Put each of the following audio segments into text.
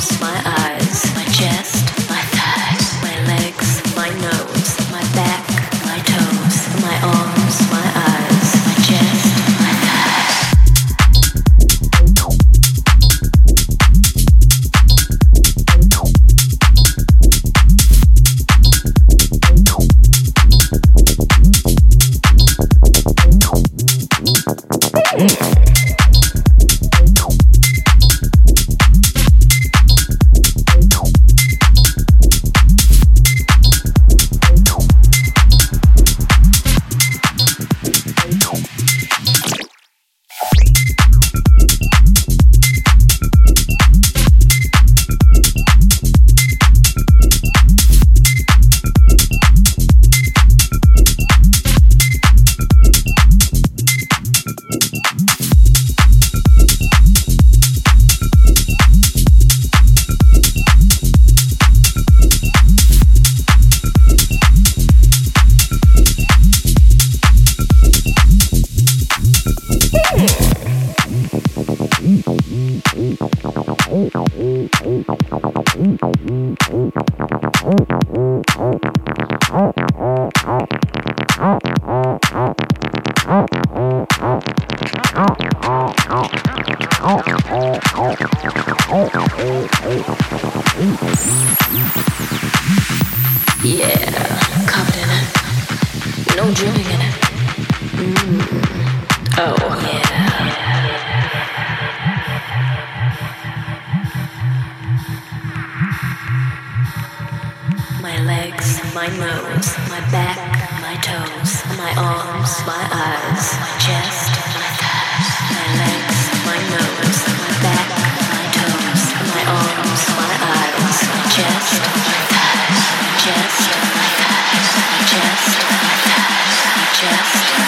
Smile. legs, my nose, my back, my toes, my arms, my eyes, my chest, my thighs, my legs, my nose, my back, my toes, my arms, my eyes, my chest, my thighs, my chest, my thighs, my chest, my thighs, my chest.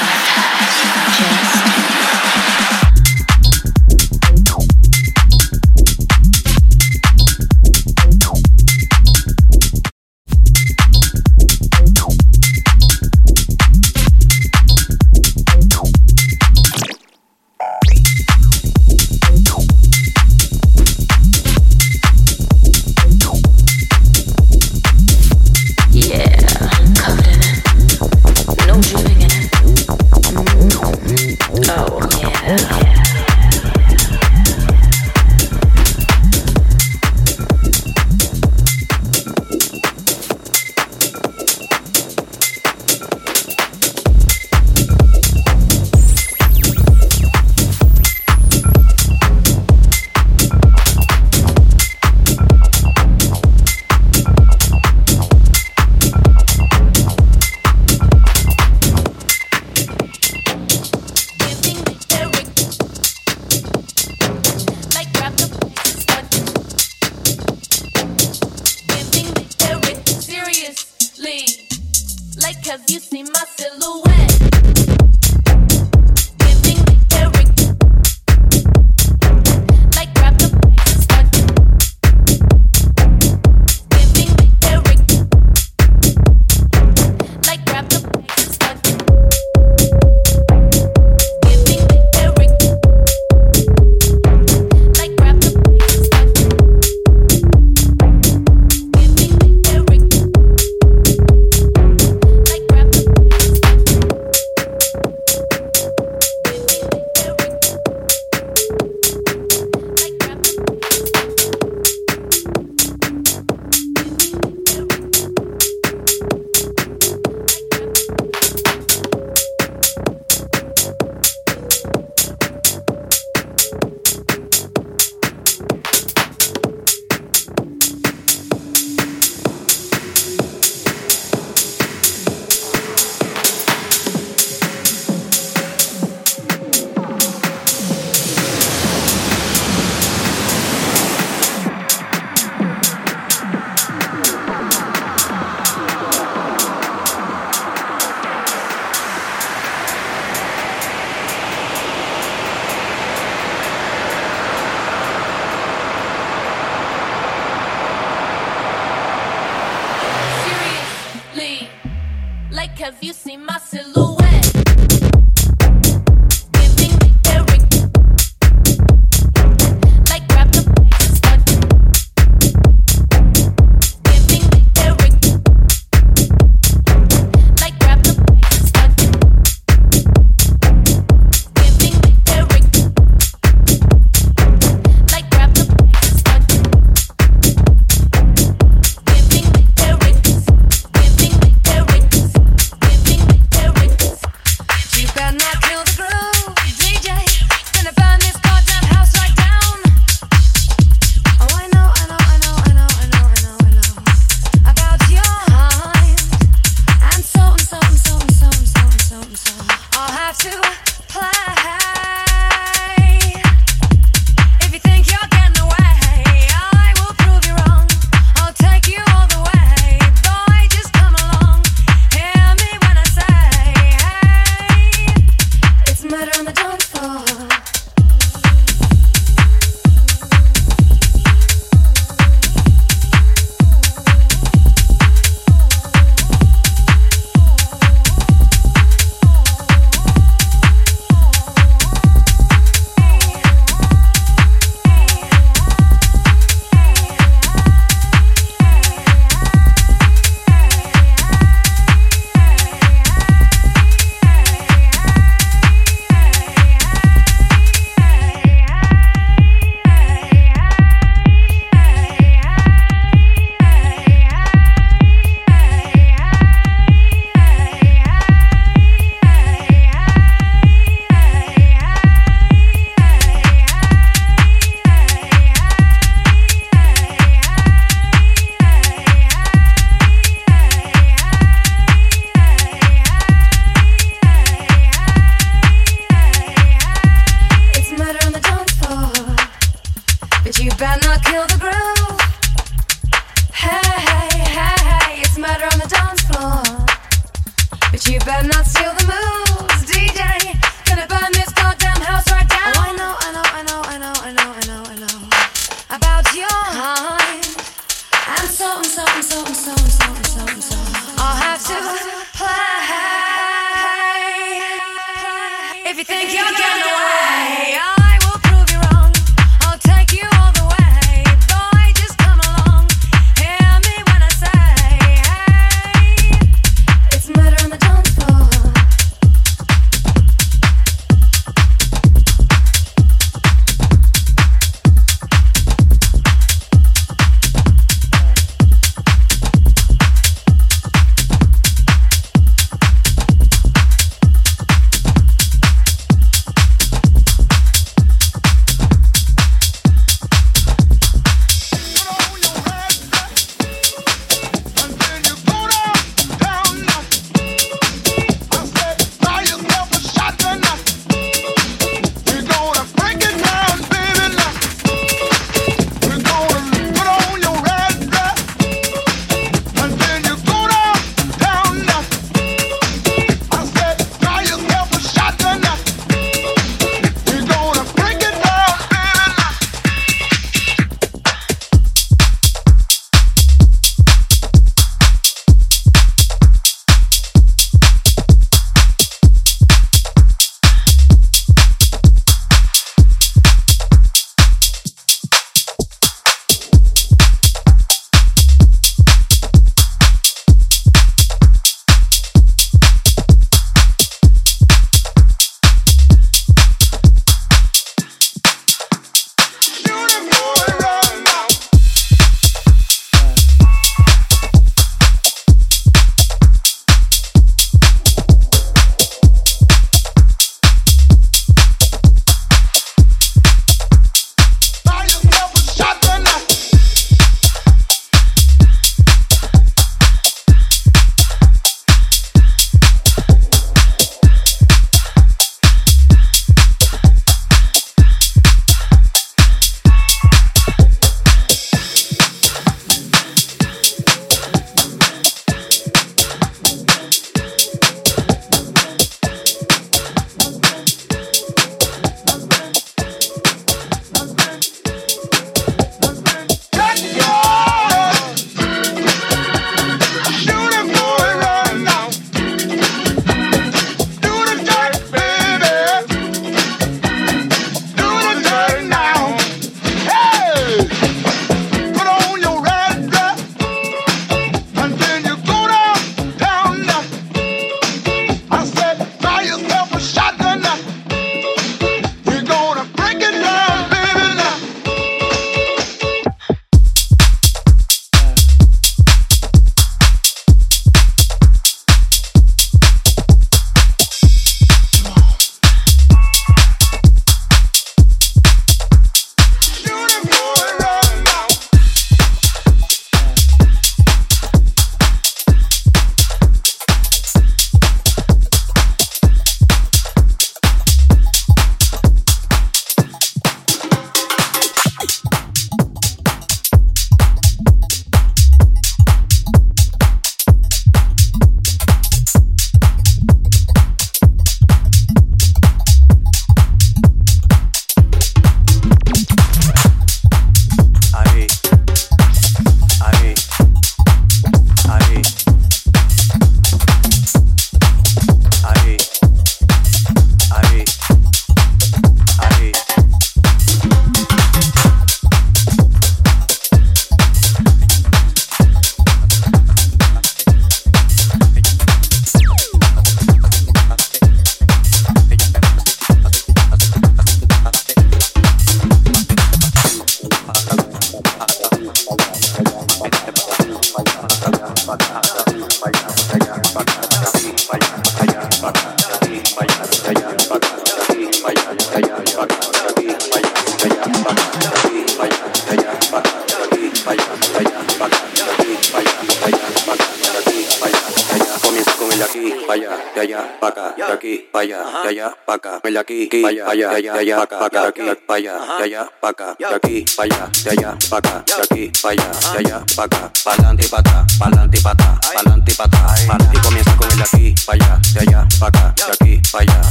aquí, allá, de allá, para acá, de aquí, para allá, de allá, para acá, de aquí, para allá, de allá, para acá, de aquí, para allá, de allá, para acá, para adelante y para atrás, para adelante y para atrás.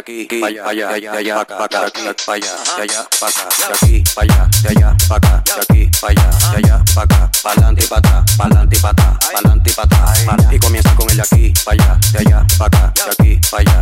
aquí, allá, allá, allá, acá, aquí, allá, allá, acá, allá, allá, acá, allá, allá, y comienza con el de aquí, allá, allá, acá, aquí, allá.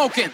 Smoking.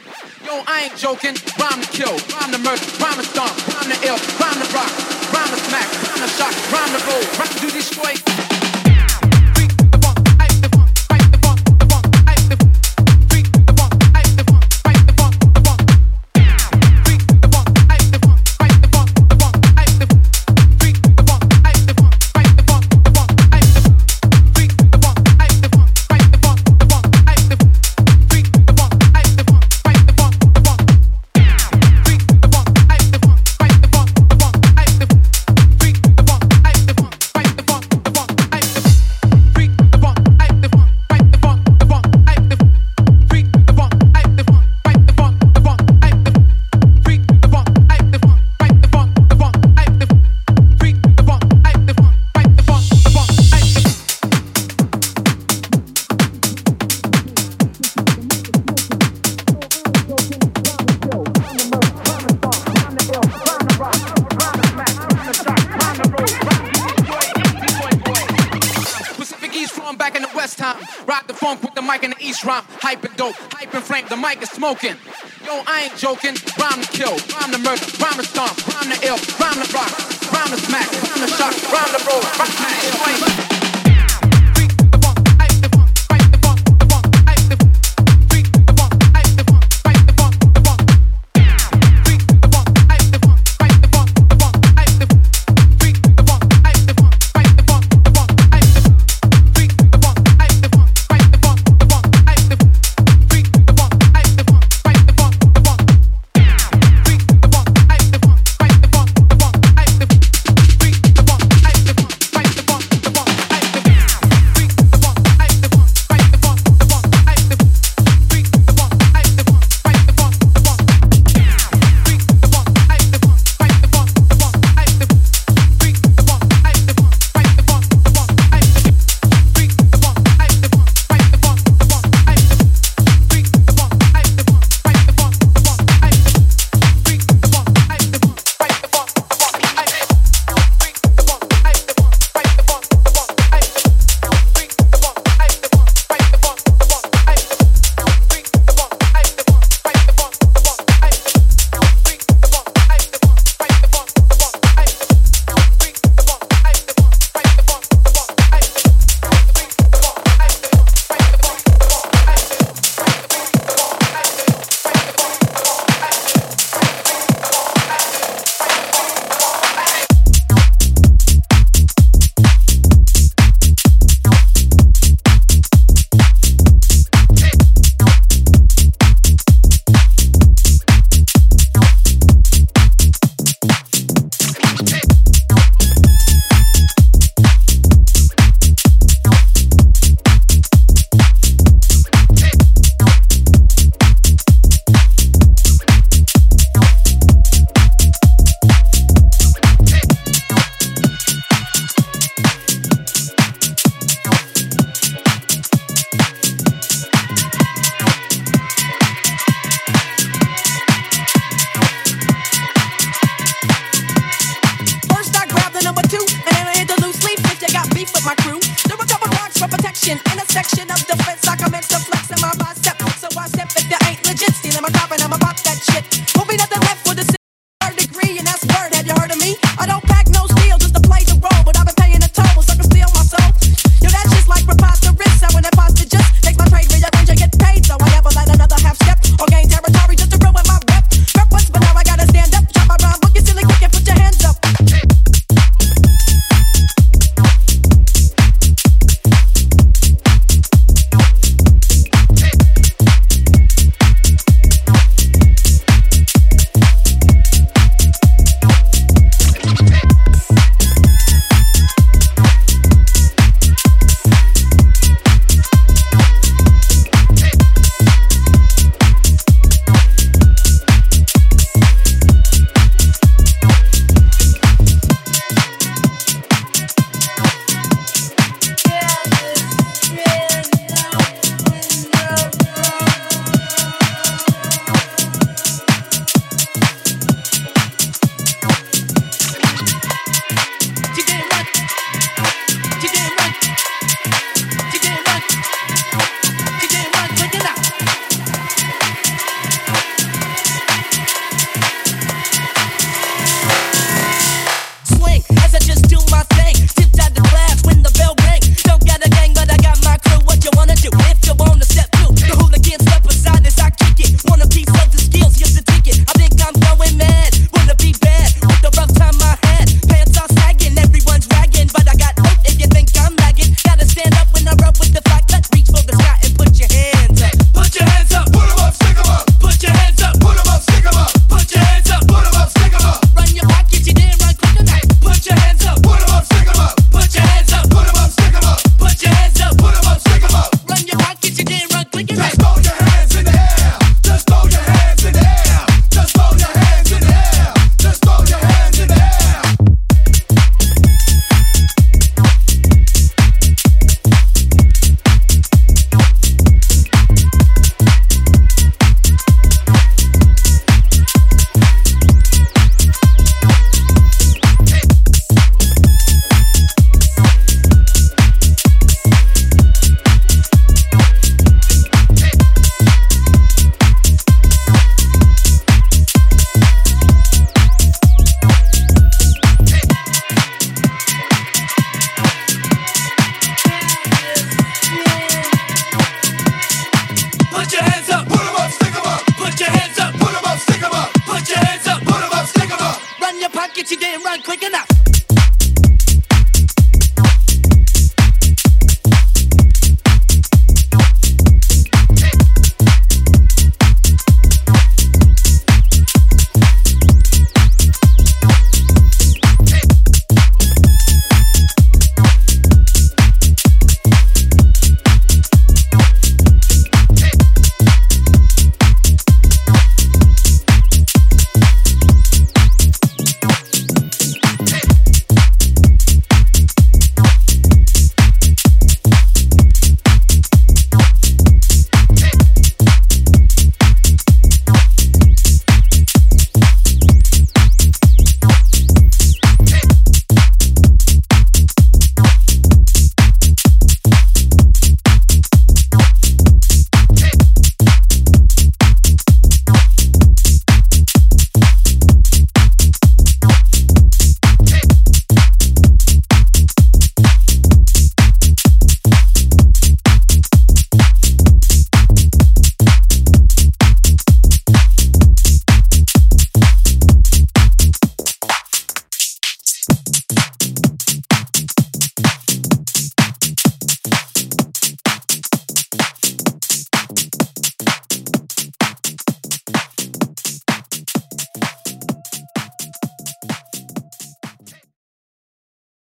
Smoking.